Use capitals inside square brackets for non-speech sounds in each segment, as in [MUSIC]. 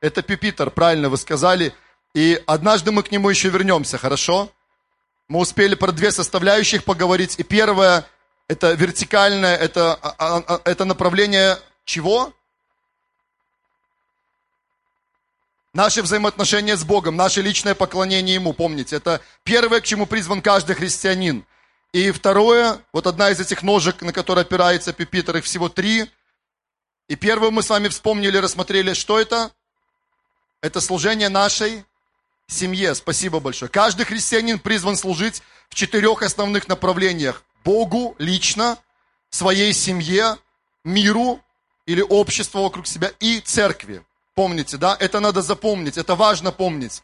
Это пипитер, правильно вы сказали. И однажды мы к нему еще вернемся, хорошо? Мы успели про две составляющих поговорить. И первое, это вертикальное, это, а, а, а, это направление чего? Наши взаимоотношения с Богом, наше личное поклонение Ему, помните, это первое, к чему призван каждый христианин. И второе, вот одна из этих ножек, на которой опирается пипитер, их всего три. И первое мы с вами вспомнили, рассмотрели, что это? Это служение нашей семье. Спасибо большое. Каждый христианин призван служить в четырех основных направлениях. Богу лично, своей семье, миру или обществу вокруг себя и церкви. Помните, да? Это надо запомнить, это важно помнить.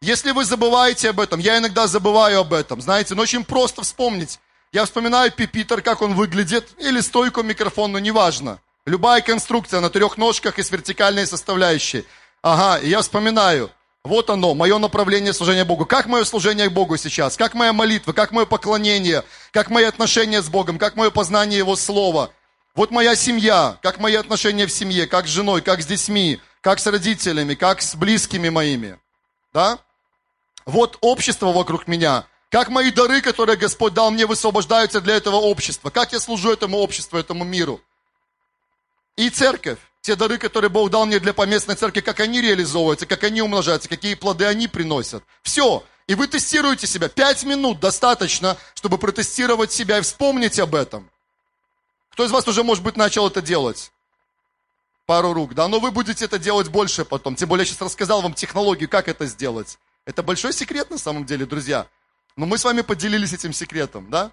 Если вы забываете об этом, я иногда забываю об этом, знаете, но очень просто вспомнить. Я вспоминаю пипитер, как он выглядит, или стойку микрофона, неважно. Любая конструкция на трех ножках и с вертикальной составляющей. Ага, и я вспоминаю, вот оно, мое направление служения Богу. Как мое служение Богу сейчас? Как моя молитва? Как мое поклонение? Как мои отношения с Богом? Как мое познание Его Слова? Вот моя семья, как мои отношения в семье, как с женой, как с детьми, как с родителями, как с близкими моими. Да? Вот общество вокруг меня. Как мои дары, которые Господь дал мне, высвобождаются для этого общества. Как я служу этому обществу, этому миру. И церковь те дары, которые Бог дал мне для поместной церкви, как они реализовываются, как они умножаются, какие плоды они приносят. Все. И вы тестируете себя. Пять минут достаточно, чтобы протестировать себя и вспомнить об этом. Кто из вас уже, может быть, начал это делать? Пару рук, да? Но вы будете это делать больше потом. Тем более, я сейчас рассказал вам технологию, как это сделать. Это большой секрет на самом деле, друзья. Но мы с вами поделились этим секретом, да?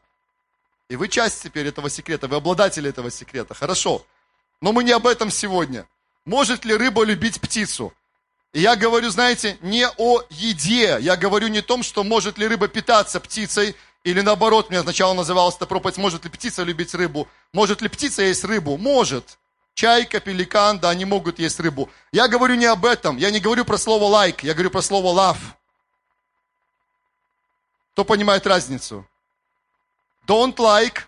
И вы часть теперь этого секрета, вы обладатели этого секрета. Хорошо. Но мы не об этом сегодня. Может ли рыба любить птицу? И я говорю, знаете, не о еде. Я говорю не о том, что может ли рыба питаться птицей, или наоборот, мне сначала называлась эта проповедь, может ли птица любить рыбу. Может ли птица есть рыбу? Может. Чайка, пеликан, да, они могут есть рыбу. Я говорю не об этом. Я не говорю про слово like, я говорю про слово love. Кто понимает разницу? Don't like,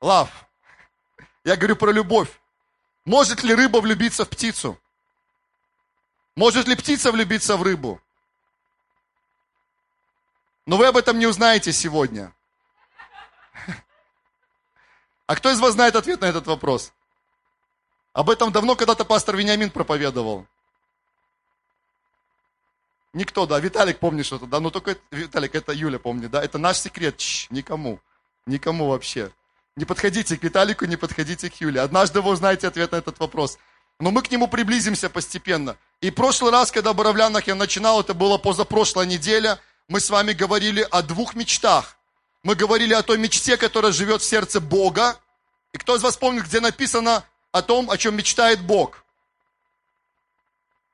love. Я говорю про любовь. Может ли рыба влюбиться в птицу? Может ли птица влюбиться в рыбу? Но вы об этом не узнаете сегодня. А кто из вас знает ответ на этот вопрос? Об этом давно когда-то пастор Вениамин проповедовал. Никто, да. Виталик помнит что-то, да. Но только Виталик, это Юля помнит, да. Это наш секрет. Чш, никому. Никому вообще. Не подходите к Виталику, не подходите к Юле. Однажды вы узнаете ответ на этот вопрос. Но мы к нему приблизимся постепенно. И прошлый раз, когда в Боровлянах я начинал, это было позапрошлая неделя, мы с вами говорили о двух мечтах. Мы говорили о той мечте, которая живет в сердце Бога. И кто из вас помнит, где написано о том, о чем мечтает Бог?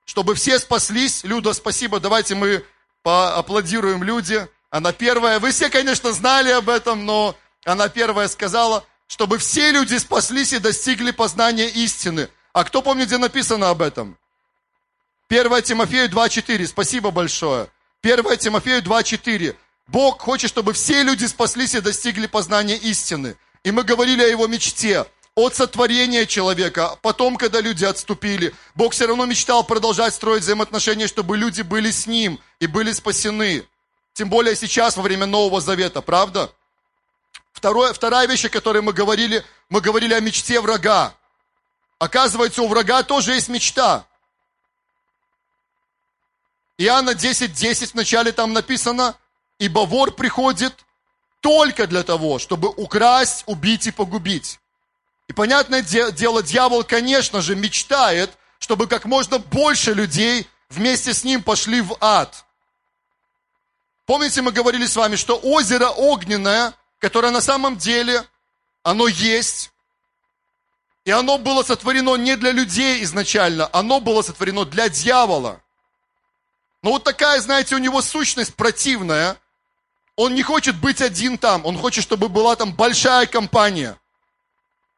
Чтобы все спаслись. Люда, спасибо. Давайте мы поаплодируем люди. Она первая. Вы все, конечно, знали об этом, но она первая сказала, чтобы все люди спаслись и достигли познания истины. А кто помнит, где написано об этом? 1 Тимофею 2.4. Спасибо большое. 1 Тимофею 2.4. Бог хочет, чтобы все люди спаслись и достигли познания истины. И мы говорили о его мечте, от сотворения человека. Потом, когда люди отступили, Бог все равно мечтал продолжать строить взаимоотношения, чтобы люди были с Ним и были спасены. Тем более сейчас, во время Нового Завета, правда? Второе, вторая вещь, о которой мы говорили, мы говорили о мечте врага. Оказывается, у врага тоже есть мечта. Иоанна 10.10 10 вначале там написано, ибо вор приходит только для того, чтобы украсть, убить и погубить. И понятное дело, дьявол, конечно же, мечтает, чтобы как можно больше людей вместе с ним пошли в ад. Помните, мы говорили с вами, что озеро огненное которое на самом деле, оно есть, и оно было сотворено не для людей изначально, оно было сотворено для дьявола. Но вот такая, знаете, у него сущность противная. Он не хочет быть один там, он хочет, чтобы была там большая компания.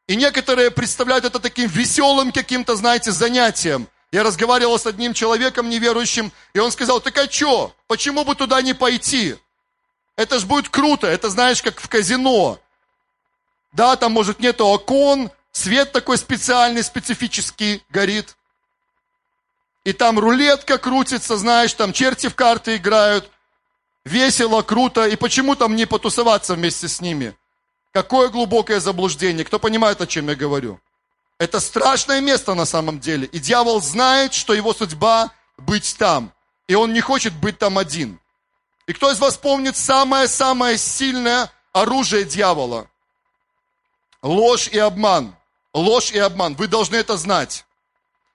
И некоторые представляют это таким веселым каким-то, знаете, занятием. Я разговаривал с одним человеком неверующим, и он сказал, так а что, почему бы туда не пойти? Это ж будет круто, это знаешь, как в казино. Да, там, может, нету окон, свет такой специальный, специфический горит. и там рулетка крутится, знаешь, там черти в карты играют, весело, круто, и почему там не потусоваться вместе с ними? Какое глубокое заблуждение. Кто понимает, о чем я говорю? Это страшное место на самом деле. И дьявол знает, что его судьба быть там. И он не хочет быть там один. И кто из вас помнит самое-самое сильное оружие дьявола? Ложь и обман. Ложь и обман. Вы должны это знать.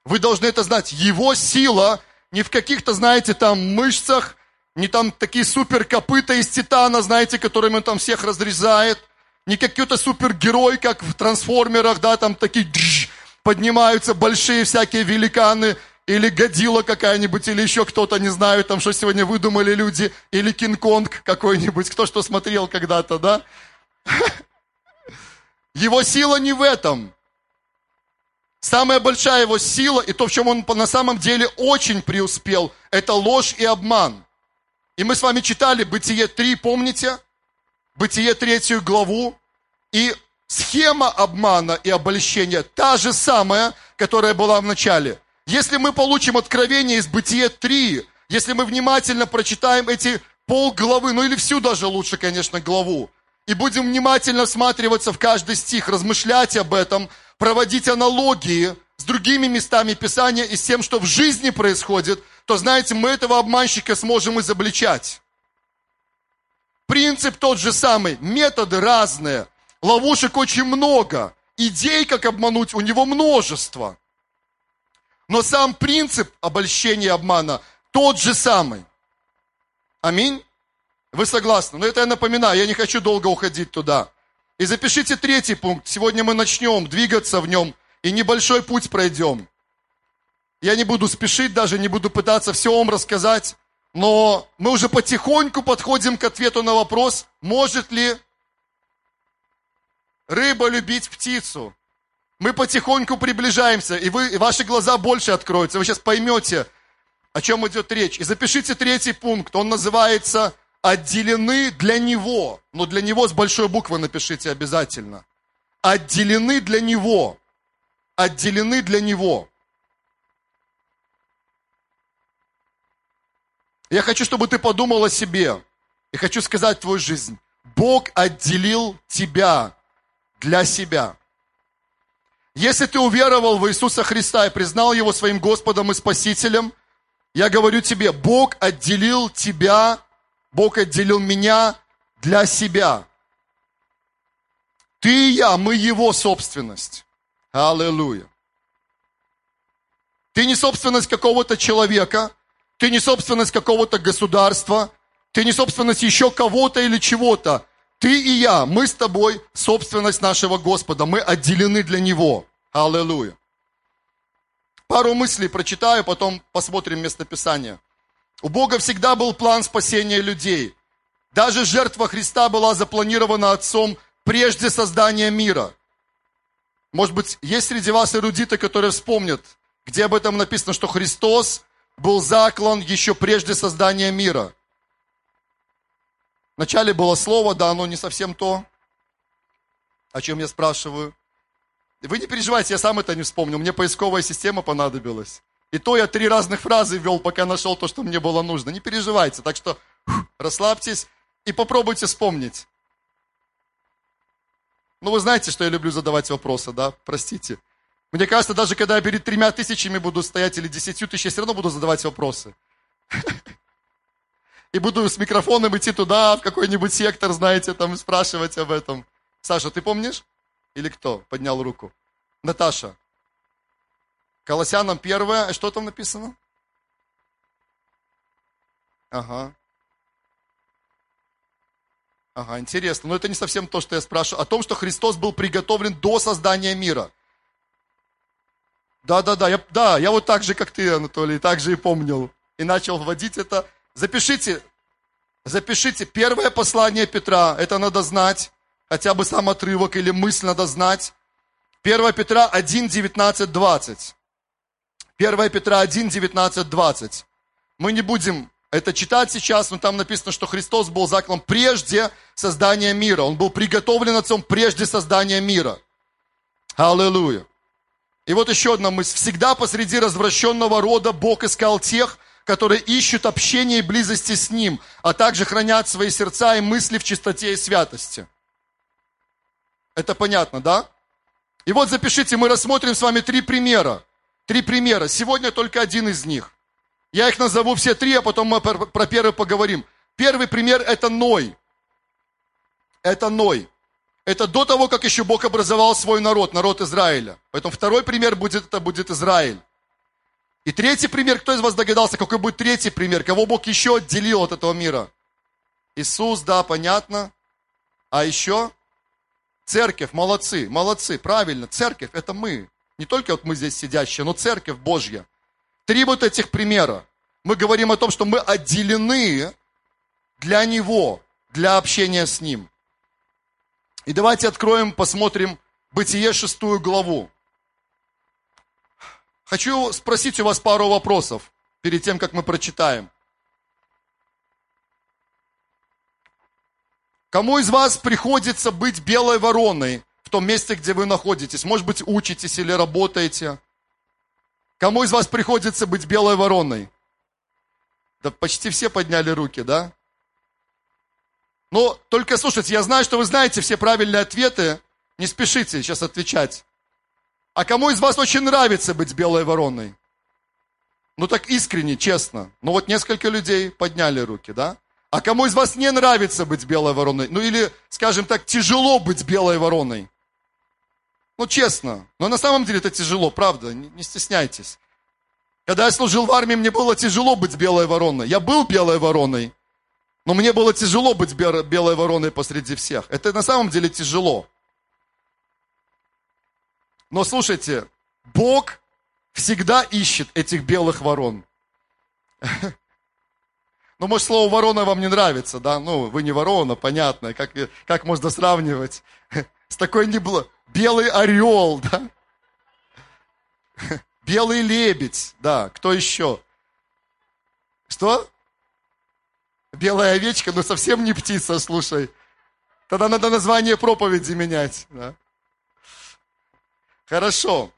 Вы должны это знать. Его сила не в каких-то, знаете, там мышцах, не там такие супер копыта из титана, знаете, которыми он там всех разрезает, не какой-то супергерой, как в трансформерах, да, там такие поднимаются большие всякие великаны, или Годила какая-нибудь, или еще кто-то, не знаю, там, что сегодня выдумали люди, или Кинг-Конг какой-нибудь, кто что смотрел когда-то, да? [LAUGHS] Его сила не в этом. Самая большая его сила, и то, в чем он на самом деле очень преуспел, это ложь и обман. И мы с вами читали Бытие 3, помните? Бытие третью главу. И схема обмана и обольщения та же самая, которая была в начале. Если мы получим откровение из Бытие 3, если мы внимательно прочитаем эти полглавы, ну или всю даже лучше, конечно, главу, и будем внимательно всматриваться в каждый стих, размышлять об этом, проводить аналогии с другими местами Писания и с тем, что в жизни происходит, то, знаете, мы этого обманщика сможем изобличать. Принцип тот же самый, методы разные, ловушек очень много, идей, как обмануть, у него множество. Но сам принцип обольщения и обмана тот же самый. Аминь. Вы согласны? Но это я напоминаю, я не хочу долго уходить туда. И запишите третий пункт. Сегодня мы начнем двигаться в нем и небольшой путь пройдем. Я не буду спешить, даже не буду пытаться все вам рассказать, но мы уже потихоньку подходим к ответу на вопрос, может ли рыба любить птицу. Мы потихоньку приближаемся, и, вы, и ваши глаза больше откроются. Вы сейчас поймете, о чем идет речь. И запишите третий пункт. Он называется отделены для Него. Но для Него с большой буквы напишите обязательно. Отделены для Него. Отделены для Него. Я хочу, чтобы ты подумал о себе. И хочу сказать твою жизнь. Бог отделил тебя для себя. Если ты уверовал в Иисуса Христа и признал Его своим Господом и Спасителем, я говорю тебе, Бог отделил тебя Бог отделил меня для себя. Ты и я, мы Его собственность. Аллилуйя. Ты не собственность какого-то человека, ты не собственность какого-то государства, ты не собственность еще кого-то или чего-то. Ты и я, мы с тобой собственность нашего Господа, мы отделены для Него. Аллилуйя. Пару мыслей прочитаю, потом посмотрим местописание. У Бога всегда был план спасения людей. Даже жертва Христа была запланирована Отцом прежде создания мира. Может быть, есть среди вас эрудиты, которые вспомнят, где об этом написано, что Христос был заклан еще прежде создания мира. Вначале было слово, да, оно не совсем то, о чем я спрашиваю. Вы не переживайте, я сам это не вспомнил, мне поисковая система понадобилась. И то я три разных фразы ввел, пока нашел то, что мне было нужно. Не переживайте. Так что фу, расслабьтесь и попробуйте вспомнить. Ну, вы знаете, что я люблю задавать вопросы, да? Простите. Мне кажется, даже когда я перед тремя тысячами буду стоять или десятью тысяч, я все равно буду задавать вопросы. [LAUGHS] И буду с микрофоном идти туда, в какой-нибудь сектор, знаете, там спрашивать об этом. Саша, ты помнишь? Или кто поднял руку? Наташа. Колоссянам первое, а что там написано? Ага. Ага, интересно. Но это не совсем то, что я спрашиваю. О том, что Христос был приготовлен до создания мира. Да, да, да, я, да, я вот так же, как ты, Анатолий, так же и помнил. И начал вводить это. Запишите, запишите первое послание Петра, это надо знать, хотя бы сам отрывок или мысль надо знать. 1 Петра 1, 19, 20. 1 Петра 1, 19, 20. Мы не будем это читать сейчас, но там написано, что Христос был заклан прежде создания мира. Он был приготовлен Отцом прежде создания мира. Аллилуйя. И вот еще одна мысль. Всегда посреди развращенного рода Бог искал тех, которые ищут общения и близости с Ним, а также хранят свои сердца и мысли в чистоте и святости. Это понятно, да? И вот запишите, мы рассмотрим с вами три примера. Три примера. Сегодня только один из них. Я их назову все три, а потом мы про первый поговорим. Первый пример – это Ной. Это Ной. Это до того, как еще Бог образовал свой народ, народ Израиля. Поэтому второй пример будет, это будет Израиль. И третий пример, кто из вас догадался, какой будет третий пример? Кого Бог еще отделил от этого мира? Иисус, да, понятно. А еще церковь, молодцы, молодцы, правильно, церковь это мы. Не только вот мы здесь сидящие, но церковь Божья. Три вот этих примера. Мы говорим о том, что мы отделены для Него, для общения с Ним. И давайте откроем, посмотрим Бытие шестую главу. Хочу спросить у вас пару вопросов перед тем, как мы прочитаем. Кому из вас приходится быть белой вороной в том месте, где вы находитесь? Может быть, учитесь или работаете? Кому из вас приходится быть белой вороной? Да почти все подняли руки, да? Но только слушайте, я знаю, что вы знаете все правильные ответы. Не спешите сейчас отвечать. А кому из вас очень нравится быть белой вороной? Ну так искренне, честно. Ну вот несколько людей подняли руки, да? А кому из вас не нравится быть белой вороной? Ну или, скажем так, тяжело быть белой вороной? Ну честно. Но на самом деле это тяжело, правда, не, не стесняйтесь. Когда я служил в армии, мне было тяжело быть белой вороной. Я был белой вороной, но мне было тяжело быть белой вороной посреди всех. Это на самом деле тяжело. Но слушайте, Бог всегда ищет этих белых ворон. [LAUGHS] Ну, может, слово ворона вам не нравится, да? Ну, вы не ворона, понятно. Как, как можно сравнивать [LAUGHS] с такой не было? Белый орел, да? [LAUGHS] Белый лебедь, да. Кто еще? Что? Белая овечка, ну совсем не птица, слушай. Тогда надо название проповеди менять. Да? Хорошо.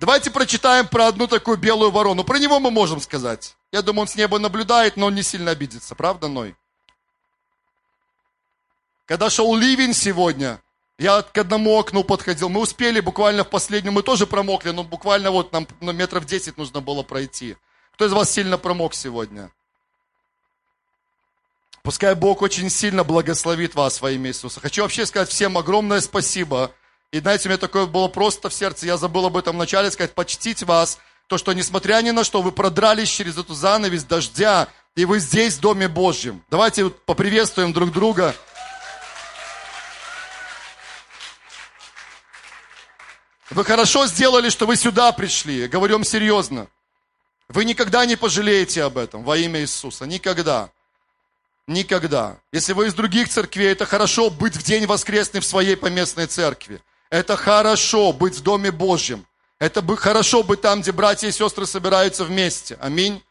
Давайте прочитаем про одну такую белую ворону. Про него мы можем сказать. Я думаю, он с неба наблюдает, но он не сильно обидится. Правда, Ной? Когда шел ливень сегодня, я к одному окну подходил. Мы успели буквально в последнем, мы тоже промокли, но буквально вот нам ну, метров 10 нужно было пройти. Кто из вас сильно промок сегодня? Пускай Бог очень сильно благословит вас во имя Иисуса. Хочу вообще сказать всем огромное спасибо. И знаете, у меня такое было просто в сердце, я забыл об этом вначале сказать, почтить вас, то, что несмотря ни на что, вы продрались через эту занавес дождя, и вы здесь, в Доме Божьем. Давайте поприветствуем друг друга. Вы хорошо сделали, что вы сюда пришли. Говорю вам серьезно. Вы никогда не пожалеете об этом во имя Иисуса. Никогда. Никогда. Если вы из других церквей, это хорошо быть в день воскресный в своей поместной церкви. Это хорошо быть в Доме Божьем. Это бы хорошо быть там, где братья и сестры собираются вместе. Аминь.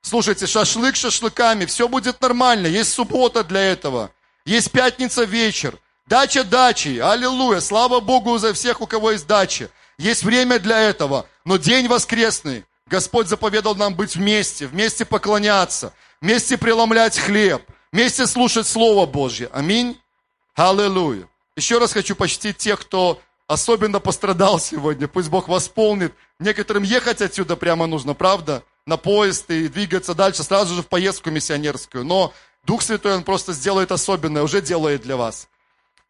Слушайте, шашлык шашлыками, все будет нормально. Есть суббота для этого. Есть пятница вечер. Дача дачи. Аллилуйя. Слава Богу за всех, у кого есть дача. Есть время для этого. Но день воскресный. Господь заповедал нам быть вместе, вместе поклоняться, вместе преломлять хлеб, вместе слушать Слово Божье. Аминь. Аллилуйя. Еще раз хочу почтить тех, кто особенно пострадал сегодня. Пусть Бог восполнит. Некоторым ехать отсюда прямо нужно, правда? На поезд и двигаться дальше, сразу же в поездку миссионерскую. Но Дух Святой, Он просто сделает особенное, уже делает для вас.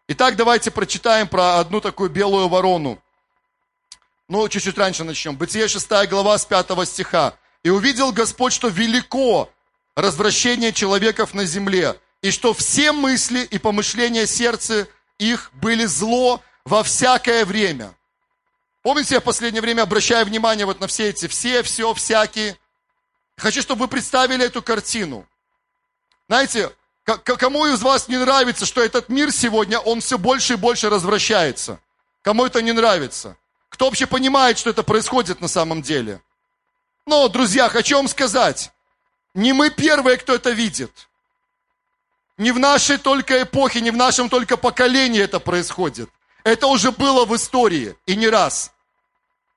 Итак, давайте прочитаем про одну такую белую ворону. Ну, чуть-чуть раньше начнем. Бытие 6 глава с 5 стиха. «И увидел Господь, что велико развращение человеков на земле, и что все мысли и помышления сердца их были зло во всякое время». Помните, я в последнее время обращаю внимание вот на все эти «все», «все», «всякие». Хочу, чтобы вы представили эту картину. Знаете, кому из вас не нравится, что этот мир сегодня, он все больше и больше развращается? Кому это не нравится? Кто вообще понимает, что это происходит на самом деле? Но, друзья, хочу вам сказать, не мы первые, кто это видит. Не в нашей только эпохе, не в нашем только поколении это происходит. Это уже было в истории, и не раз.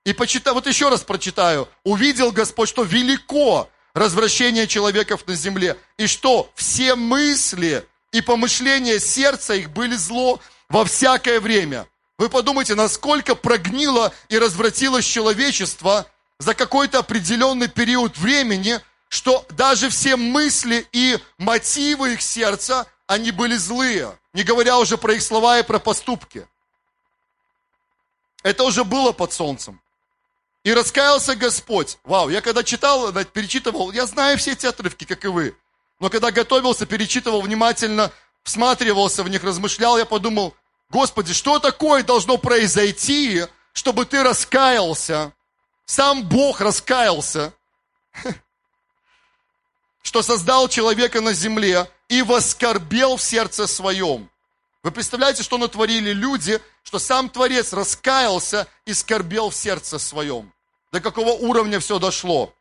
И почитаю, вот еще раз прочитаю. Увидел Господь, что велико развращение человеков на земле, и что все мысли и помышления сердца их были зло во всякое время. Вы подумайте, насколько прогнило и развратилось человечество за какой-то определенный период времени, что даже все мысли и мотивы их сердца, они были злые, не говоря уже про их слова и про поступки. Это уже было под солнцем. И раскаялся Господь. Вау, я когда читал, перечитывал, я знаю все эти отрывки, как и вы. Но когда готовился, перечитывал внимательно, всматривался в них, размышлял, я подумал, Господи, что такое должно произойти, чтобы ты раскаялся? Сам Бог раскаялся, [LAUGHS] что создал человека на земле и воскорбел в сердце своем. Вы представляете, что натворили люди, что сам Творец раскаялся и скорбел в сердце своем. До какого уровня все дошло.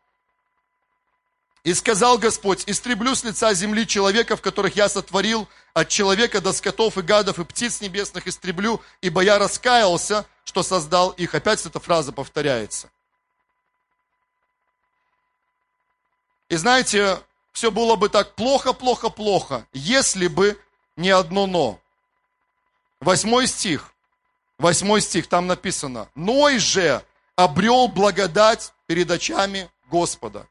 И сказал Господь, истреблю с лица земли человеков, которых я сотворил, от человека до скотов и гадов и птиц небесных истреблю, ибо я раскаялся, что создал их. Опять эта фраза повторяется. И знаете, все было бы так плохо, плохо, плохо, если бы не одно но. Восьмой стих. Восьмой стих, там написано. Ной же обрел благодать перед очами Господа.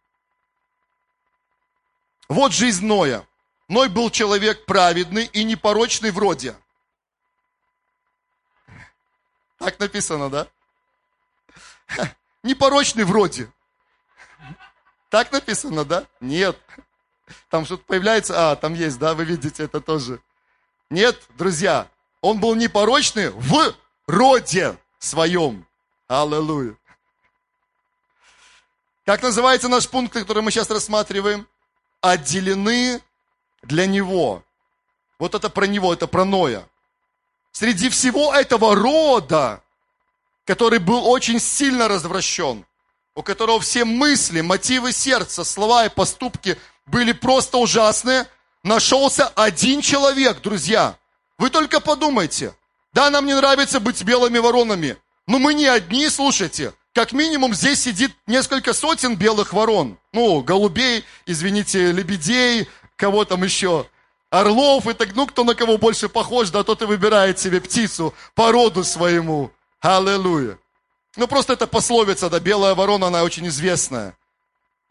Вот жизнь Ноя. Ной был человек праведный и непорочный вроде. Так написано, да? Непорочный вроде. Так написано, да? Нет. Там что-то появляется, а, там есть, да, вы видите это тоже. Нет, друзья, он был непорочный в роде своем. Аллилуйя. Как называется наш пункт, который мы сейчас рассматриваем? Отделены для него. Вот это про него, это про Ноя. Среди всего этого рода, который был очень сильно развращен, у которого все мысли, мотивы сердца, слова и поступки были просто ужасные, нашелся один человек, друзья. Вы только подумайте. Да, нам не нравится быть белыми воронами, но мы не одни, слушайте. Как минимум здесь сидит несколько сотен белых ворон. Ну, голубей, извините, лебедей, кого там еще, орлов и так, ну, кто на кого больше похож, да, тот и выбирает себе птицу по роду своему. Аллилуйя. Ну, просто это пословица, да, белая ворона, она очень известная.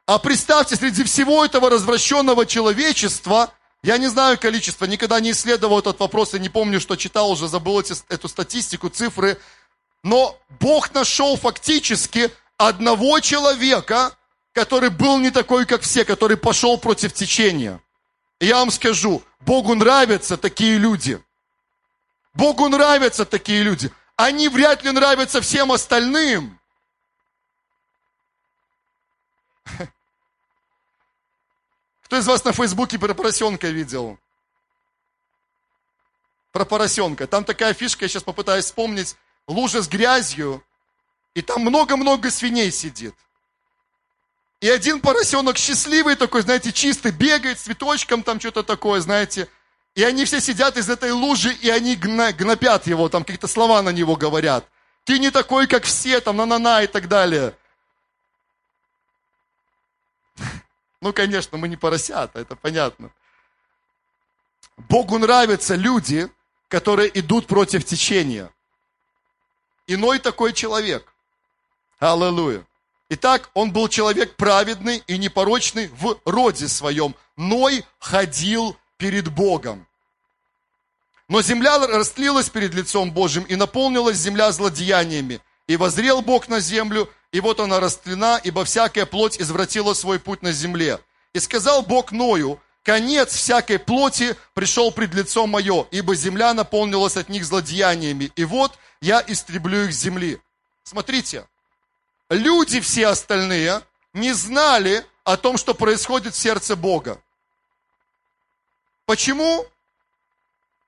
А представьте, среди всего этого развращенного человечества, я не знаю количество, никогда не исследовал этот вопрос, и не помню, что читал, уже забыл эти, эту статистику, цифры, но Бог нашел фактически одного человека, который был не такой, как все, который пошел против течения. Я вам скажу, Богу нравятся такие люди. Богу нравятся такие люди. Они вряд ли нравятся всем остальным. Кто из вас на Фейсбуке про поросенка видел? Про поросенка. Там такая фишка, я сейчас попытаюсь вспомнить. Лужа с грязью, и там много-много свиней сидит. И один поросенок счастливый такой, знаете, чистый, бегает цветочком, там что-то такое, знаете. И они все сидят из этой лужи, и они гнопят его, там какие-то слова на него говорят. Ты не такой, как все, там, на-на-на и так далее. Ну, конечно, мы не поросята, это понятно. Богу нравятся люди, которые идут против течения. Иной такой человек. Аллилуйя. Итак, он был человек праведный и непорочный в роде своем. Ной ходил перед Богом. Но земля растлилась перед лицом Божьим, и наполнилась земля злодеяниями. И возрел Бог на землю, и вот она растлена, ибо всякая плоть извратила свой путь на земле. И сказал Бог Ною, конец всякой плоти пришел пред лицом мое, ибо земля наполнилась от них злодеяниями. И вот я истреблю их с земли. Смотрите, люди все остальные не знали о том, что происходит в сердце Бога. Почему?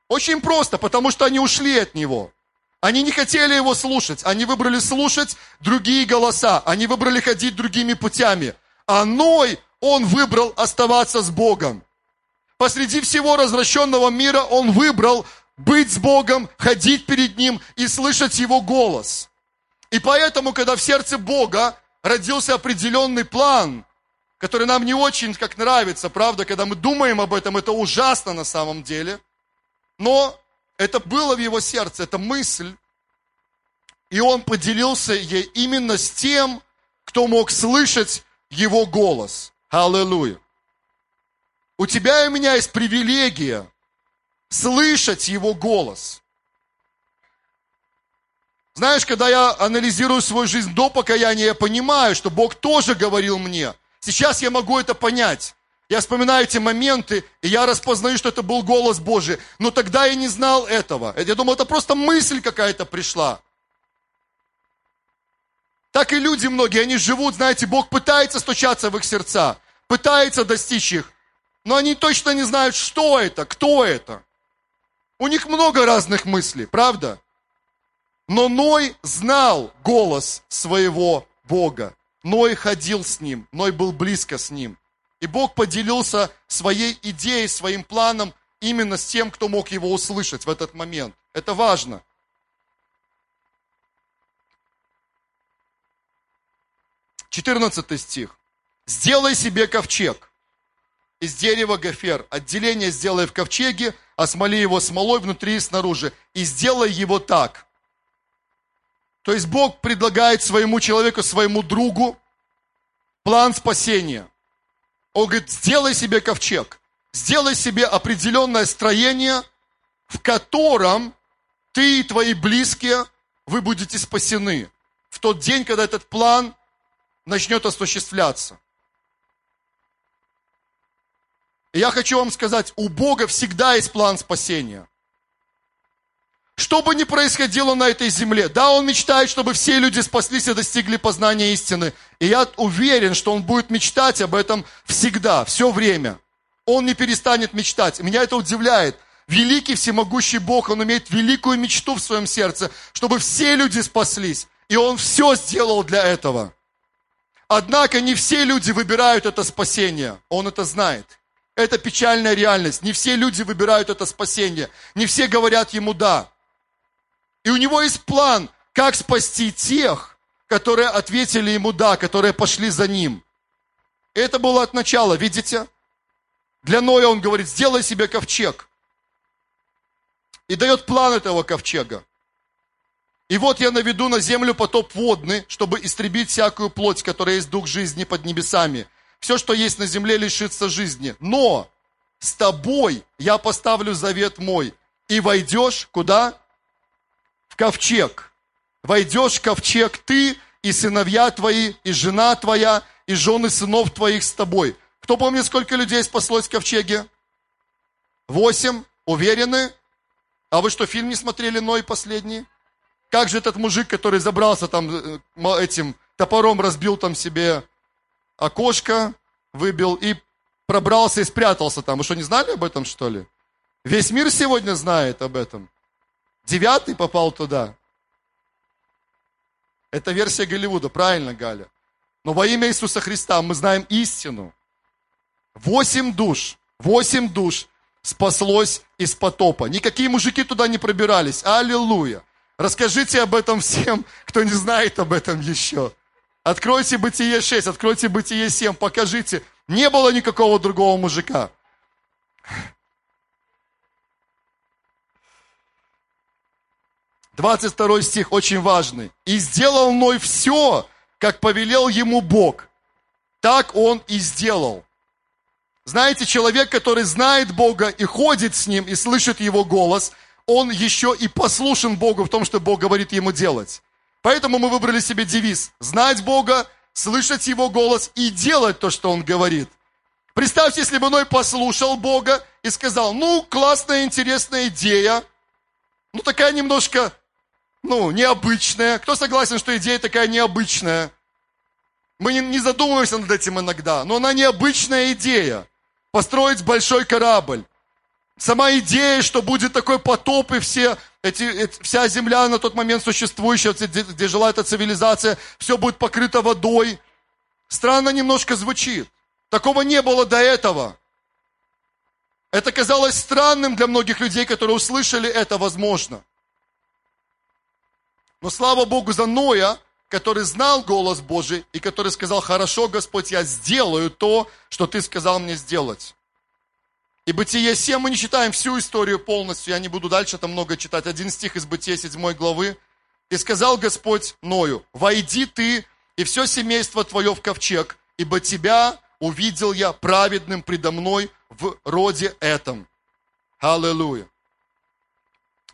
Очень просто, потому что они ушли от Него. Они не хотели Его слушать, они выбрали слушать другие голоса, они выбрали ходить другими путями. А Ной, он выбрал оставаться с Богом. Посреди всего развращенного мира он выбрал быть с Богом, ходить перед Ним и слышать Его голос. И поэтому, когда в сердце Бога родился определенный план, который нам не очень как нравится, правда, когда мы думаем об этом, это ужасно на самом деле, но это было в его сердце, это мысль, и он поделился ей именно с тем, кто мог слышать его голос. Аллилуйя. У тебя и у меня есть привилегия слышать его голос. Знаешь, когда я анализирую свою жизнь до покаяния, я понимаю, что Бог тоже говорил мне. Сейчас я могу это понять. Я вспоминаю эти моменты, и я распознаю, что это был голос Божий. Но тогда я не знал этого. Я думал, это просто мысль какая-то пришла. Так и люди многие, они живут, знаете, Бог пытается стучаться в их сердца, пытается достичь их, но они точно не знают, что это, кто это. У них много разных мыслей, правда? Но Ной знал голос своего Бога. Ной ходил с ним, Ной был близко с ним. И Бог поделился своей идеей, своим планом именно с тем, кто мог его услышать в этот момент. Это важно. 14 стих. «Сделай себе ковчег из дерева гофер. Отделение сделай в ковчеге, осмоли его смолой внутри и снаружи. И сделай его так». То есть Бог предлагает своему человеку, своему другу план спасения. Он говорит, сделай себе ковчег, сделай себе определенное строение, в котором ты и твои близкие, вы будете спасены. В тот день, когда этот план начнет осуществляться. И я хочу вам сказать, у Бога всегда есть план спасения. Что бы ни происходило на этой земле, да, Он мечтает, чтобы все люди спаслись и достигли познания истины. И я уверен, что Он будет мечтать об этом всегда, все время. Он не перестанет мечтать. Меня это удивляет. Великий всемогущий Бог, Он имеет великую мечту в своем сердце, чтобы все люди спаслись. И Он все сделал для этого. Однако не все люди выбирают это спасение. Он это знает. Это печальная реальность. Не все люди выбирают это спасение. Не все говорят ему «да». И у него есть план, как спасти тех, которые ответили ему «да», которые пошли за ним. Это было от начала, видите? Для Ноя он говорит, сделай себе ковчег. И дает план этого ковчега. И вот я наведу на землю потоп водный, чтобы истребить всякую плоть, которая есть дух жизни под небесами. Все, что есть на земле, лишится жизни. Но с тобой я поставлю завет мой. И войдешь куда? Ковчег. Войдешь в ковчег ты и сыновья твои, и жена твоя, и жены сынов твоих с тобой. Кто помнит, сколько людей спаслось в ковчеге? Восемь. Уверены? А вы что, фильм не смотрели, Ной последний? Как же этот мужик, который забрался там э, этим топором, разбил там себе окошко, выбил и пробрался и спрятался там. Вы что, не знали об этом, что ли? Весь мир сегодня знает об этом. Девятый попал туда. Это версия Голливуда, правильно, Галя? Но во имя Иисуса Христа мы знаем истину. Восемь душ, восемь душ спаслось из потопа. Никакие мужики туда не пробирались. Аллилуйя. Расскажите об этом всем, кто не знает об этом еще. Откройте Бытие 6, откройте Бытие 7, покажите. Не было никакого другого мужика. Двадцать второй стих очень важный. «И сделал Ной все, как повелел ему Бог. Так он и сделал». Знаете, человек, который знает Бога и ходит с Ним, и слышит Его голос – он еще и послушен Богу в том, что Бог говорит ему делать. Поэтому мы выбрали себе девиз – знать Бога, слышать Его голос и делать то, что Он говорит. Представьте, если бы Ной послушал Бога и сказал, ну, классная, интересная идея, ну, такая немножко, ну, необычная. Кто согласен, что идея такая необычная? Мы не, задумываемся над этим иногда, но она необычная идея. Построить большой корабль. Сама идея, что будет такой потоп, и все, эти, эти, вся земля на тот момент существующая, где, где жила эта цивилизация, все будет покрыто водой. Странно немножко звучит. Такого не было до этого. Это казалось странным для многих людей, которые услышали это, возможно. Но слава Богу за Ноя, который знал голос Божий и который сказал, хорошо, Господь, я сделаю то, что ты сказал мне сделать. И Бытие 7 мы не читаем всю историю полностью, я не буду дальше там много читать. Один стих из Бытия 7 главы. «И сказал Господь Ною, войди ты и все семейство твое в ковчег, ибо тебя увидел я праведным предо мной в роде этом». Аллилуйя.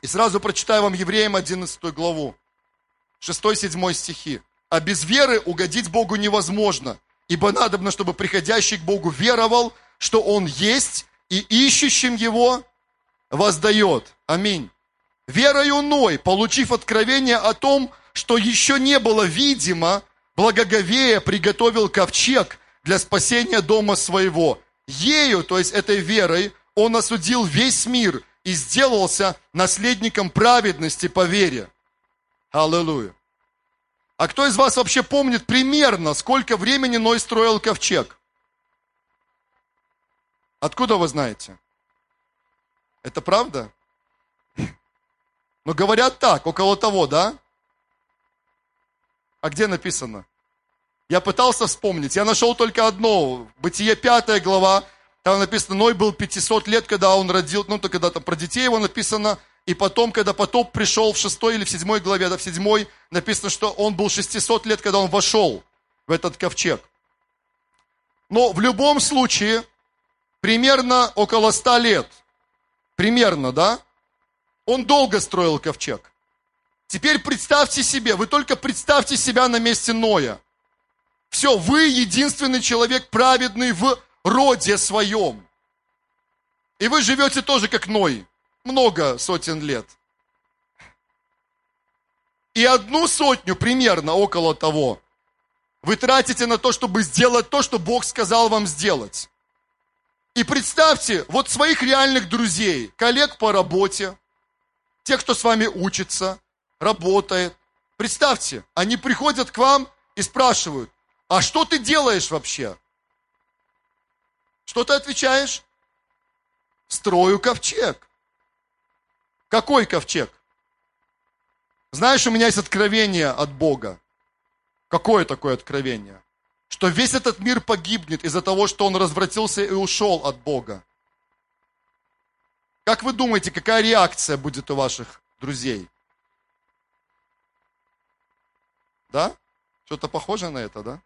И сразу прочитаю вам Евреям 11 главу, 6-7 стихи. «А без веры угодить Богу невозможно, ибо надобно, чтобы приходящий к Богу веровал, что Он есть, и ищущим Его воздает». Аминь. Верою Ной, получив откровение о том, что еще не было видимо, благоговея приготовил ковчег для спасения дома своего. Ею, то есть этой верой, он осудил весь мир и сделался наследником праведности по вере. Аллилуйя. А кто из вас вообще помнит примерно, сколько времени Ной строил ковчег? Откуда вы знаете? Это правда? Ну, говорят так, около того, да? А где написано? Я пытался вспомнить. Я нашел только одно. Бытие 5 глава, там написано, Ной был 500 лет, когда он родил, ну, то когда там про детей его написано, и потом, когда потоп пришел в 6 или в 7 главе, да, в 7 написано, что он был 600 лет, когда он вошел в этот ковчег. Но в любом случае, примерно около 100 лет, примерно, да, он долго строил ковчег. Теперь представьте себе, вы только представьте себя на месте Ноя. Все, вы единственный человек праведный в роде своем. И вы живете тоже как Ной, много сотен лет. И одну сотню примерно около того вы тратите на то, чтобы сделать то, что Бог сказал вам сделать. И представьте, вот своих реальных друзей, коллег по работе, тех, кто с вами учится, работает. Представьте, они приходят к вам и спрашивают, а что ты делаешь вообще? Что ты отвечаешь? Строю ковчег. Какой ковчег? Знаешь, у меня есть откровение от Бога. Какое такое откровение? Что весь этот мир погибнет из-за того, что он развратился и ушел от Бога. Как вы думаете, какая реакция будет у ваших друзей? Да? Что-то похоже на это, да?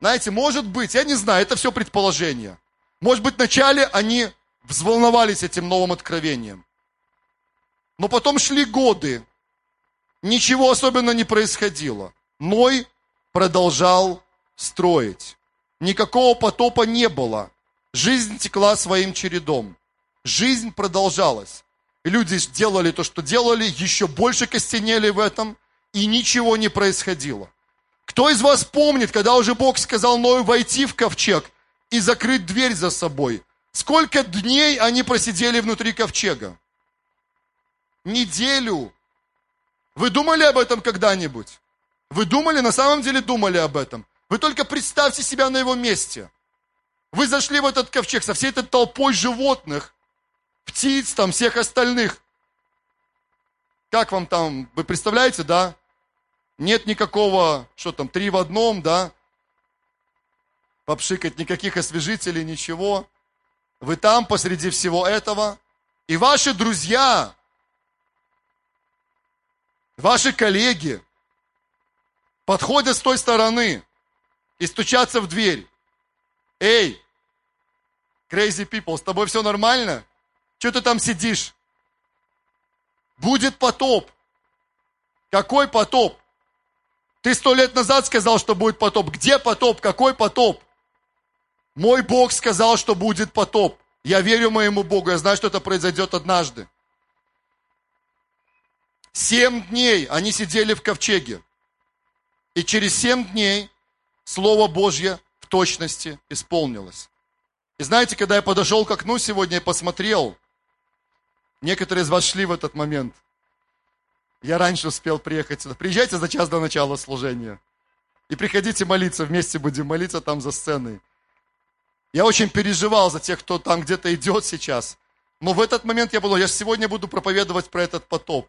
Знаете, может быть, я не знаю, это все предположение. Может быть, вначале они взволновались этим новым откровением. Но потом шли годы, ничего особенно не происходило. Ной продолжал строить. Никакого потопа не было. Жизнь текла своим чередом. Жизнь продолжалась. Люди делали то, что делали, еще больше костенели в этом, и ничего не происходило. Кто из вас помнит, когда уже Бог сказал Ною войти в ковчег и закрыть дверь за собой? Сколько дней они просидели внутри ковчега? Неделю. Вы думали об этом когда-нибудь? Вы думали, на самом деле думали об этом? Вы только представьте себя на его месте. Вы зашли в этот ковчег со всей этой толпой животных, птиц, там, всех остальных. Как вам там, вы представляете, да? Нет никакого, что там, три в одном, да? Попшикать никаких освежителей, ничего. Вы там посреди всего этого. И ваши друзья, ваши коллеги подходят с той стороны и стучатся в дверь. Эй, crazy people, с тобой все нормально? Что ты там сидишь? Будет потоп. Какой потоп? Ты сто лет назад сказал, что будет потоп. Где потоп? Какой потоп? Мой Бог сказал, что будет потоп. Я верю моему Богу, я знаю, что это произойдет однажды. Семь дней они сидели в ковчеге. И через семь дней Слово Божье в точности исполнилось. И знаете, когда я подошел к окну сегодня и посмотрел, некоторые из вас шли в этот момент – я раньше успел приехать сюда. Приезжайте за час до начала служения. И приходите молиться, вместе будем молиться там за сценой. Я очень переживал за тех, кто там где-то идет сейчас. Но в этот момент я подумал, я сегодня буду проповедовать про этот потоп.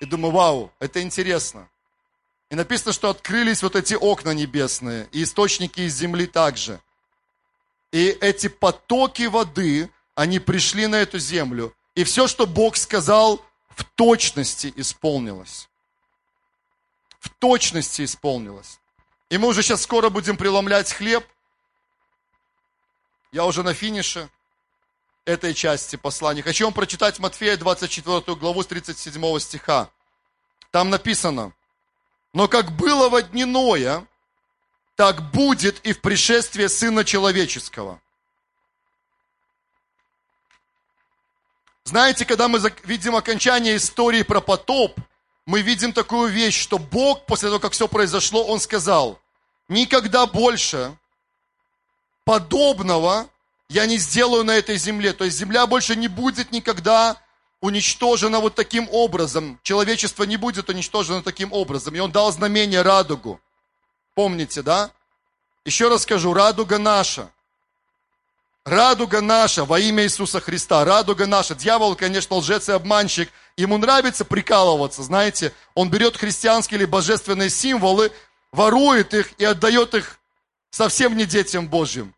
И думаю, вау, это интересно. И написано, что открылись вот эти окна небесные, и источники из земли также. И эти потоки воды, они пришли на эту землю. И все, что Бог сказал, в точности исполнилось. В точности исполнилось. И мы уже сейчас скоро будем преломлять хлеб. Я уже на финише этой части послания. Хочу вам прочитать Матфея 24 главу с 37 стиха. Там написано, «Но как было во дни Ноя, так будет и в пришествии Сына Человеческого». Знаете, когда мы видим окончание истории про потоп, мы видим такую вещь, что Бог, после того, как все произошло, Он сказал, никогда больше подобного я не сделаю на этой земле. То есть земля больше не будет никогда уничтожена вот таким образом. Человечество не будет уничтожено таким образом. И он дал знамение радугу. Помните, да? Еще раз скажу, радуга наша. Радуга наша во имя Иисуса Христа. Радуга наша. Дьявол, конечно, лжец и обманщик. Ему нравится прикалываться, знаете. Он берет христианские или божественные символы, ворует их и отдает их совсем не детям Божьим.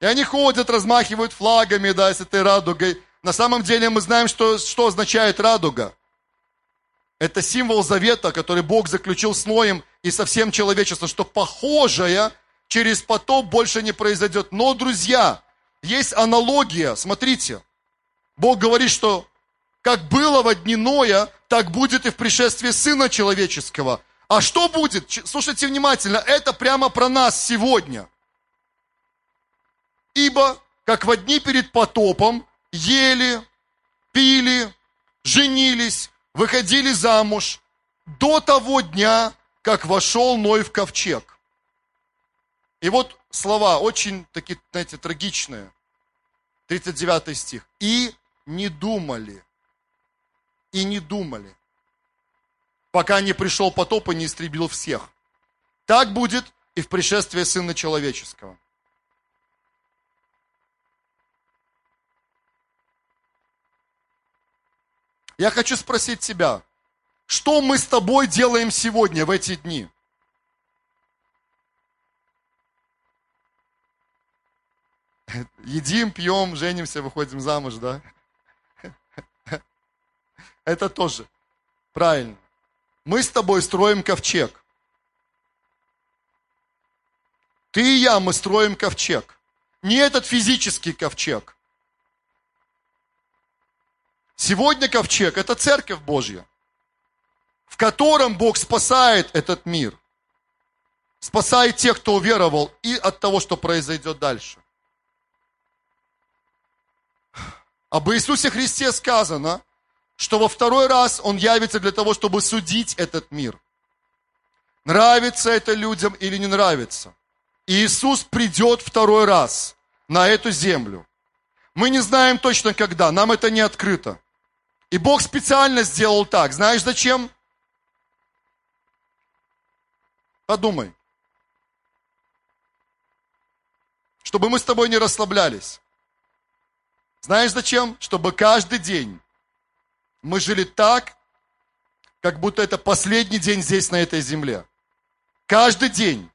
И они ходят, размахивают флагами, да, с этой радугой. На самом деле мы знаем, что, что означает радуга. Это символ завета, который Бог заключил с Ноем и со всем человечеством, что похожее через потоп больше не произойдет. Но, друзья, есть аналогия, смотрите. Бог говорит, что как было во дни Ноя, так будет и в пришествии Сына Человеческого. А что будет? Слушайте внимательно, это прямо про нас сегодня – Ибо, как в дни перед потопом, ели, пили, женились, выходили замуж до того дня, как вошел Ной в ковчег. И вот слова очень такие, знаете, трагичные. 39 стих. И не думали, и не думали, пока не пришел потоп и не истребил всех. Так будет и в пришествии Сына Человеческого. Я хочу спросить тебя, что мы с тобой делаем сегодня, в эти дни? [LAUGHS] Едим, пьем, женимся, выходим замуж, да? [LAUGHS] Это тоже правильно. Мы с тобой строим ковчег. Ты и я, мы строим ковчег. Не этот физический ковчег. Сегодня ковчег – это церковь Божья, в котором Бог спасает этот мир. Спасает тех, кто уверовал, и от того, что произойдет дальше. Об Иисусе Христе сказано, что во второй раз Он явится для того, чтобы судить этот мир. Нравится это людям или не нравится. И Иисус придет второй раз на эту землю. Мы не знаем точно когда, нам это не открыто. И Бог специально сделал так. Знаешь зачем? Подумай. Чтобы мы с тобой не расслаблялись. Знаешь зачем? Чтобы каждый день мы жили так, как будто это последний день здесь, на этой земле. Каждый день.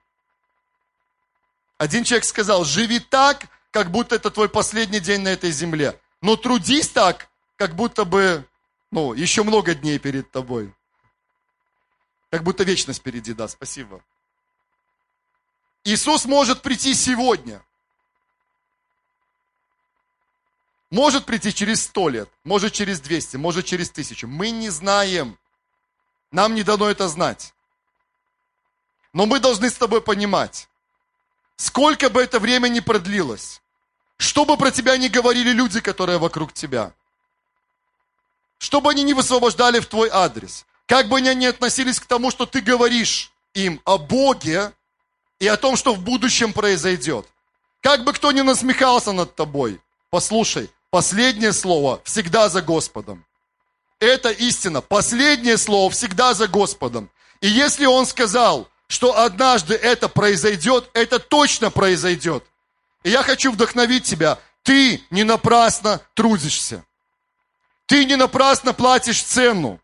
Один человек сказал, живи так, как будто это твой последний день на этой земле. Но трудись так, как будто бы, ну, еще много дней перед тобой. Как будто вечность впереди, да, спасибо. Иисус может прийти сегодня. Может прийти через сто лет, может через 200, может через тысячу. Мы не знаем. Нам не дано это знать. Но мы должны с тобой понимать, сколько бы это время ни продлилось, что бы про тебя ни говорили люди, которые вокруг тебя – чтобы они не высвобождали в твой адрес. Как бы они ни относились к тому, что ты говоришь им о Боге и о том, что в будущем произойдет. Как бы кто ни насмехался над тобой, послушай, последнее слово всегда за Господом. Это истина. Последнее слово всегда за Господом. И если Он сказал, что однажды это произойдет, это точно произойдет. И я хочу вдохновить тебя. Ты не напрасно трудишься. Ты не напрасно платишь цену.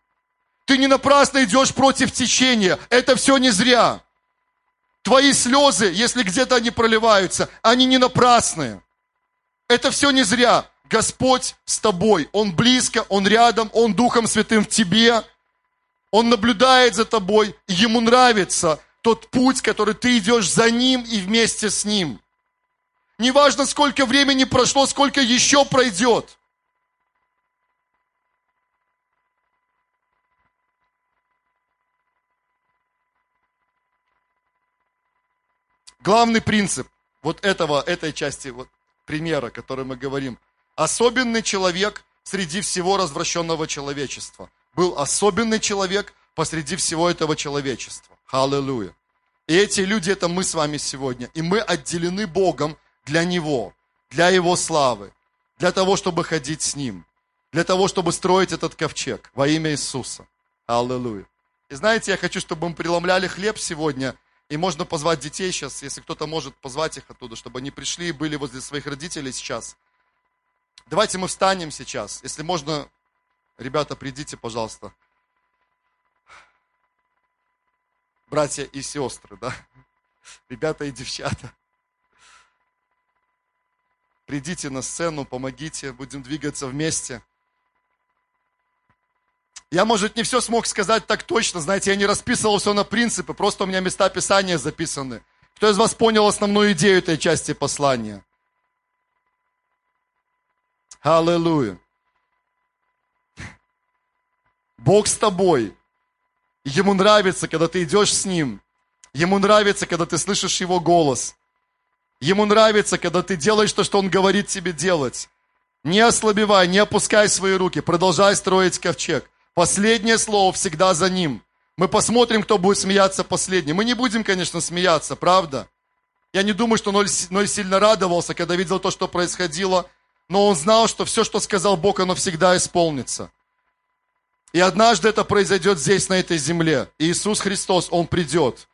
Ты не напрасно идешь против течения. Это все не зря. Твои слезы, если где-то они проливаются, они не напрасные. Это все не зря. Господь с тобой. Он близко, Он рядом, Он Духом Святым в тебе. Он наблюдает за тобой. Ему нравится тот путь, который ты идешь за Ним и вместе с Ним. Неважно, сколько времени прошло, сколько еще пройдет. Главный принцип вот этого, этой части вот, примера, который мы говорим. Особенный человек среди всего развращенного человечества. Был особенный человек посреди всего этого человечества. Аллилуйя. И эти люди, это мы с вами сегодня. И мы отделены Богом для Него, для Его славы, для того, чтобы ходить с Ним, для того, чтобы строить этот ковчег во имя Иисуса. Аллилуйя. И знаете, я хочу, чтобы мы преломляли хлеб сегодня, и можно позвать детей сейчас, если кто-то может позвать их оттуда, чтобы они пришли и были возле своих родителей сейчас. Давайте мы встанем сейчас. Если можно, ребята, придите, пожалуйста. Братья и сестры, да? Ребята и девчата. Придите на сцену, помогите, будем двигаться вместе. Я, может, не все смог сказать так точно, знаете, я не расписывал все на принципы, просто у меня места Писания записаны. Кто из вас понял основную идею этой части послания? Аллилуйя. Бог с тобой. Ему нравится, когда ты идешь с Ним. Ему нравится, когда ты слышишь Его голос. Ему нравится, когда ты делаешь то, что Он говорит тебе делать. Не ослабевай, не опускай свои руки, продолжай строить ковчег. Последнее слово всегда за ним. Мы посмотрим, кто будет смеяться последним. Мы не будем, конечно, смеяться, правда? Я не думаю, что Ной, Ной сильно радовался, когда видел то, что происходило, но он знал, что все, что сказал Бог, оно всегда исполнится. И однажды это произойдет здесь, на этой земле. И Иисус Христос, Он придет.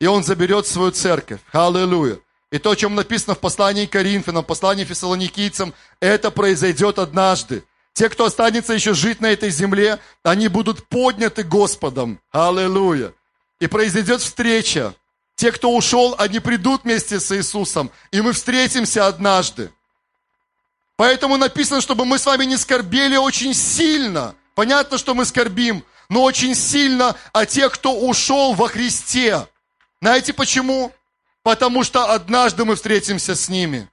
И Он заберет свою церковь. Аллилуйя. И то, о чем написано в послании к Коринфянам, в послании фессалоникийцам, это произойдет однажды. Те, кто останется еще жить на этой земле, они будут подняты Господом. Аллилуйя. И произойдет встреча. Те, кто ушел, они придут вместе с Иисусом. И мы встретимся однажды. Поэтому написано, чтобы мы с вами не скорбели очень сильно. Понятно, что мы скорбим, но очень сильно о тех, кто ушел во Христе. Знаете почему? потому что однажды мы встретимся с ними.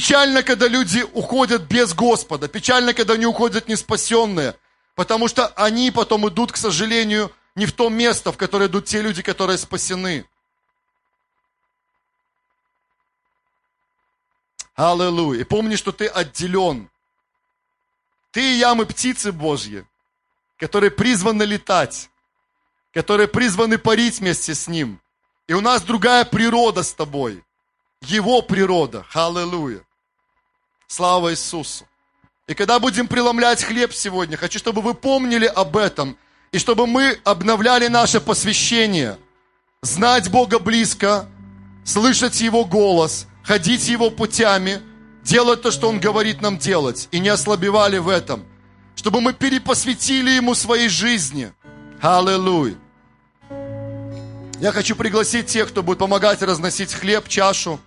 Печально, когда люди уходят без Господа. Печально, когда они уходят неспасенные. Потому что они потом идут, к сожалению, не в то место, в которое идут те люди, которые спасены. Аллилуйя. И помни, что ты отделен. Ты и я, мы птицы Божьи, которые призваны летать, которые призваны парить вместе с Ним. И у нас другая природа с тобой. Его природа. Аллилуйя. Слава Иисусу. И когда будем преломлять хлеб сегодня, хочу, чтобы вы помнили об этом. И чтобы мы обновляли наше посвящение. Знать Бога близко, слышать Его голос, ходить Его путями, делать то, что Он говорит нам делать. И не ослабевали в этом. Чтобы мы перепосвятили Ему своей жизни. Аллилуйя. Я хочу пригласить тех, кто будет помогать разносить хлеб, чашу.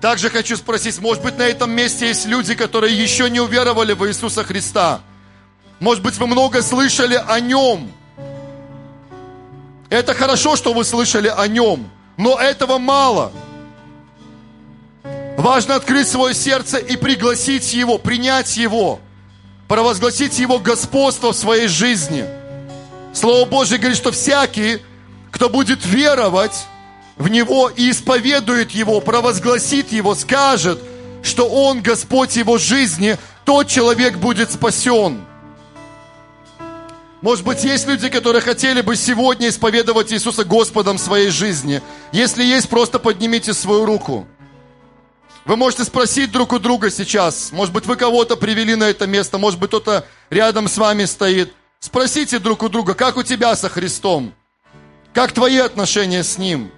Также хочу спросить, может быть, на этом месте есть люди, которые еще не уверовали в Иисуса Христа. Может быть, вы много слышали о Нем. Это хорошо, что вы слышали о Нем, но этого мало. Важно открыть свое сердце и пригласить Его, принять Его, провозгласить Его господство в своей жизни – Слово Божье говорит, что всякий, кто будет веровать в Него и исповедует Его, провозгласит Его, скажет, что Он Господь его жизни, тот человек будет спасен. Может быть, есть люди, которые хотели бы сегодня исповедовать Иисуса Господом своей жизни. Если есть, просто поднимите свою руку. Вы можете спросить друг у друга сейчас. Может быть, вы кого-то привели на это место. Может быть, кто-то рядом с вами стоит. Спросите друг у друга, как у тебя со Христом? Как твои отношения с Ним?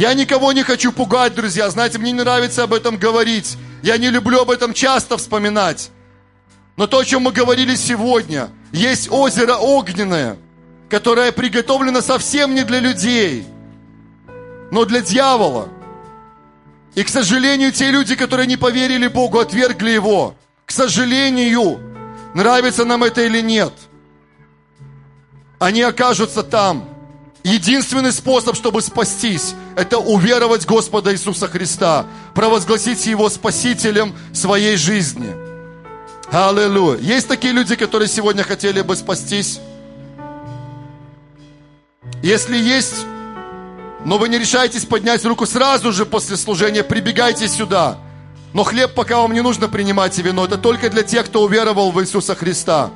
Я никого не хочу пугать, друзья. Знаете, мне не нравится об этом говорить. Я не люблю об этом часто вспоминать. Но то, о чем мы говорили сегодня, есть озеро огненное, которое приготовлено совсем не для людей, но для дьявола. И, к сожалению, те люди, которые не поверили Богу, отвергли Его. К сожалению, нравится нам это или нет, они окажутся там. Единственный способ, чтобы спастись, это уверовать Господа Иисуса Христа, провозгласить Его Спасителем своей жизни. Аллилуйя. Есть такие люди, которые сегодня хотели бы спастись? Если есть, но вы не решаетесь поднять руку сразу же после служения, прибегайте сюда. Но хлеб пока вам не нужно принимать и вино. Это только для тех, кто уверовал в Иисуса Христа.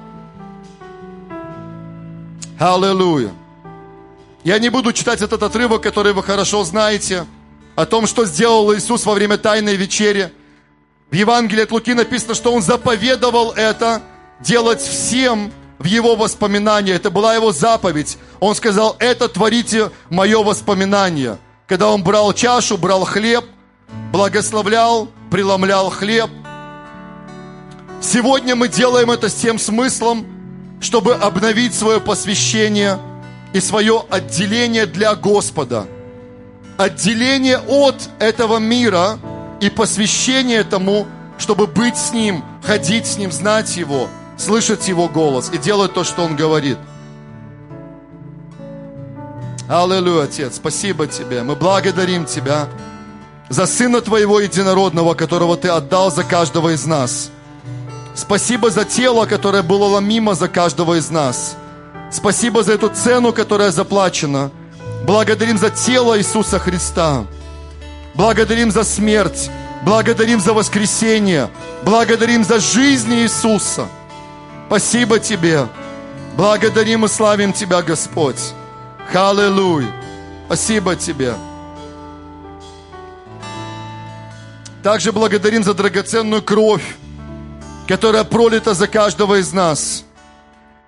Аллилуйя. Я не буду читать этот отрывок, который вы хорошо знаете, о том, что сделал Иисус во время Тайной вечери. В Евангелии от Луки написано, что Он заповедовал это делать всем в Его воспоминания. Это была Его заповедь. Он сказал, это творите мое воспоминание. Когда Он брал чашу, брал хлеб, благословлял, преломлял хлеб. Сегодня мы делаем это с тем смыслом, чтобы обновить свое посвящение – и свое отделение для Господа. Отделение от этого мира и посвящение тому, чтобы быть с Ним, ходить с Ним, знать Его, слышать Его голос и делать то, что Он говорит. Аллилуйя, Отец, спасибо Тебе. Мы благодарим Тебя за Сына Твоего Единородного, которого Ты отдал за каждого из нас. Спасибо за тело, которое было ломимо за каждого из нас – Спасибо за эту цену, которая заплачена. Благодарим за тело Иисуса Христа. Благодарим за смерть. Благодарим за воскресение. Благодарим за жизнь Иисуса. Спасибо Тебе. Благодарим и славим Тебя, Господь. Халилуй. Спасибо Тебе. Также благодарим за драгоценную кровь, которая пролита за каждого из нас.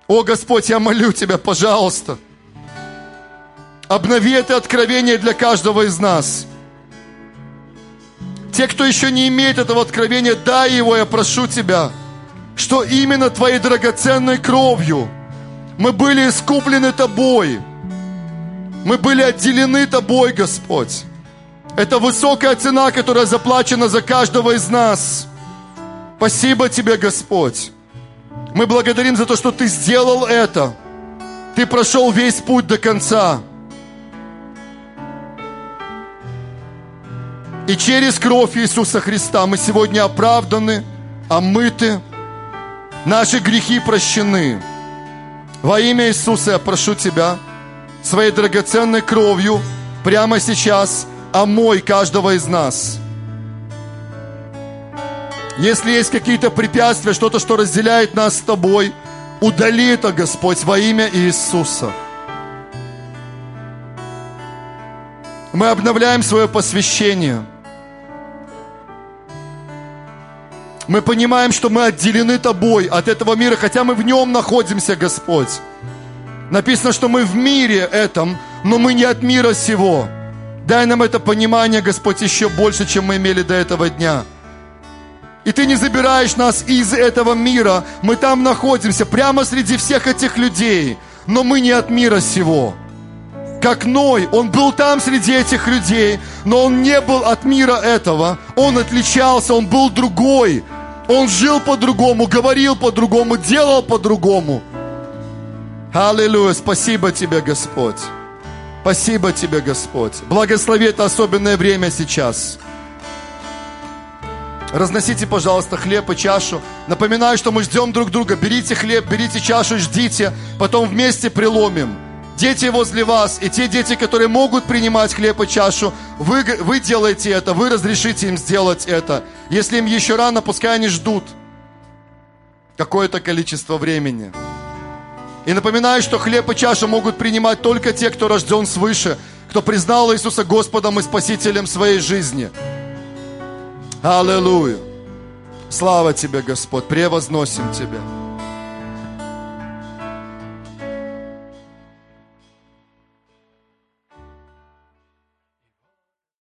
О Господь, я молю Тебя, пожалуйста, обнови это откровение для каждого из нас. Те, кто еще не имеет этого откровения, дай его, я прошу Тебя, что именно Твоей драгоценной кровью мы были искуплены Тобой. Мы были отделены Тобой, Господь. Это высокая цена, которая заплачена за каждого из нас. Спасибо Тебе, Господь. Мы благодарим за то, что Ты сделал это. Ты прошел весь путь до конца. И через кровь Иисуса Христа мы сегодня оправданы, омыты, наши грехи прощены. Во имя Иисуса я прошу Тебя своей драгоценной кровью прямо сейчас омой каждого из нас – если есть какие-то препятствия, что-то, что разделяет нас с Тобой, удали это, Господь, во имя Иисуса. Мы обновляем свое посвящение. Мы понимаем, что мы отделены Тобой от этого мира, хотя мы в нем находимся, Господь. Написано, что мы в мире этом, но мы не от мира сего. Дай нам это понимание, Господь, еще больше, чем мы имели до этого дня. И ты не забираешь нас из этого мира. Мы там находимся, прямо среди всех этих людей. Но мы не от мира сего. Как Ной, он был там среди этих людей, но он не был от мира этого. Он отличался, он был другой. Он жил по-другому, говорил по-другому, делал по-другому. Аллилуйя, спасибо тебе, Господь. Спасибо тебе, Господь. Благослови это особенное время сейчас. Разносите, пожалуйста, хлеб и чашу. Напоминаю, что мы ждем друг друга. Берите хлеб, берите чашу, ждите. Потом вместе приломим. Дети возле вас и те дети, которые могут принимать хлеб и чашу, вы, вы делаете это, вы разрешите им сделать это. Если им еще рано, пускай они ждут какое-то количество времени. И напоминаю, что хлеб и чашу могут принимать только те, кто рожден свыше, кто признал Иисуса Господом и Спасителем своей жизни. Аллилуйя. Слава Тебе, Господь, превозносим Тебя.